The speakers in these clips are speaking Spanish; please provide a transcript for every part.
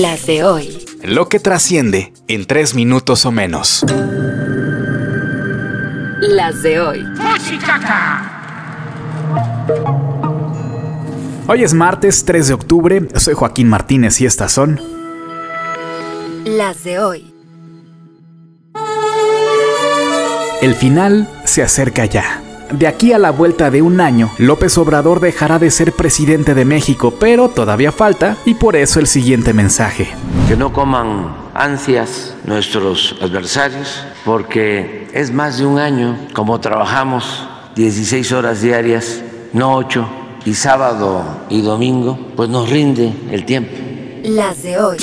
Las de hoy. Lo que trasciende en tres minutos o menos. Las de hoy. Hoy es martes 3 de octubre. Soy Joaquín Martínez y estas son. Las de hoy. El final se acerca ya. De aquí a la vuelta de un año, López Obrador dejará de ser presidente de México, pero todavía falta y por eso el siguiente mensaje. Que no coman ansias nuestros adversarios, porque es más de un año como trabajamos 16 horas diarias, no 8, y sábado y domingo, pues nos rinde el tiempo. Las de hoy.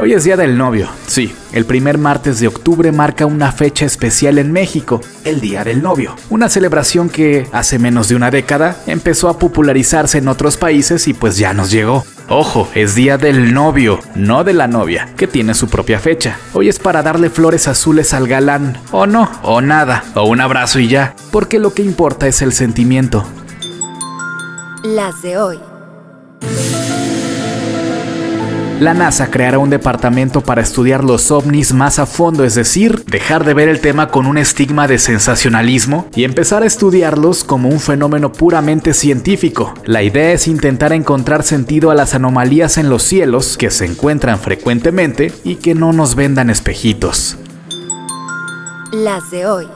Hoy es Día del Novio. Sí, el primer martes de octubre marca una fecha especial en México, el Día del Novio. Una celebración que hace menos de una década empezó a popularizarse en otros países y pues ya nos llegó. Ojo, es Día del Novio, no de la novia, que tiene su propia fecha. Hoy es para darle flores azules al galán, o no, o nada, o un abrazo y ya, porque lo que importa es el sentimiento. Las de hoy. La NASA creará un departamento para estudiar los ovnis más a fondo, es decir, dejar de ver el tema con un estigma de sensacionalismo y empezar a estudiarlos como un fenómeno puramente científico. La idea es intentar encontrar sentido a las anomalías en los cielos que se encuentran frecuentemente y que no nos vendan espejitos. Las de hoy.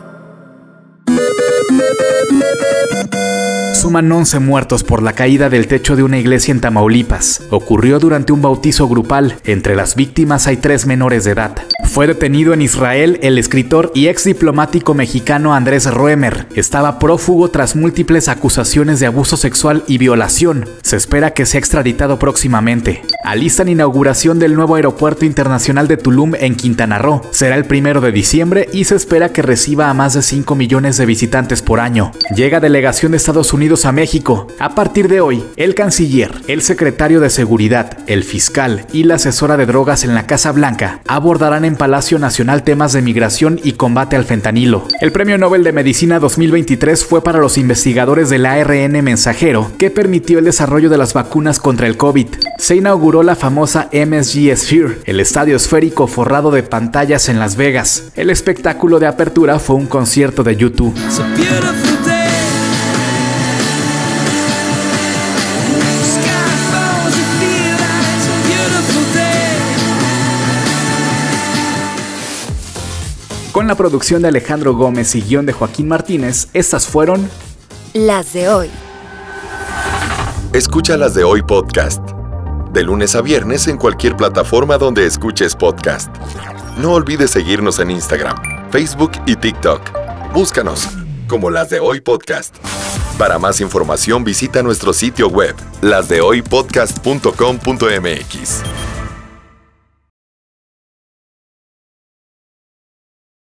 Suman 11 muertos por la caída del techo de una iglesia en Tamaulipas. Ocurrió durante un bautizo grupal. Entre las víctimas hay tres menores de edad. Fue detenido en Israel el escritor y ex diplomático mexicano Andrés Roemer. Estaba prófugo tras múltiples acusaciones de abuso sexual y violación. Se espera que sea extraditado próximamente. Alistan inauguración del nuevo aeropuerto internacional de Tulum en Quintana Roo. Será el primero de diciembre y se espera que reciba a más de 5 millones de visitantes por año. Llega delegación de Estados Unidos a México. A partir de hoy, el canciller, el secretario de Seguridad, el fiscal y la asesora de drogas en la Casa Blanca abordarán en Palacio Nacional temas de migración y combate al fentanilo. El Premio Nobel de Medicina 2023 fue para los investigadores del ARN mensajero que permitió el desarrollo de las vacunas contra el COVID. Se inauguró la famosa MSG Sphere, el estadio esférico forrado de pantallas en Las Vegas. El espectáculo de apertura fue un concierto de YouTube. Con la producción de Alejandro Gómez y guion de Joaquín Martínez, estas fueron Las de hoy. Escucha las de hoy podcast. De lunes a viernes en cualquier plataforma donde escuches podcast. No olvides seguirnos en Instagram, Facebook y TikTok. Búscanos como las de hoy podcast. Para más información visita nuestro sitio web, lasdehoypodcast.com.mx.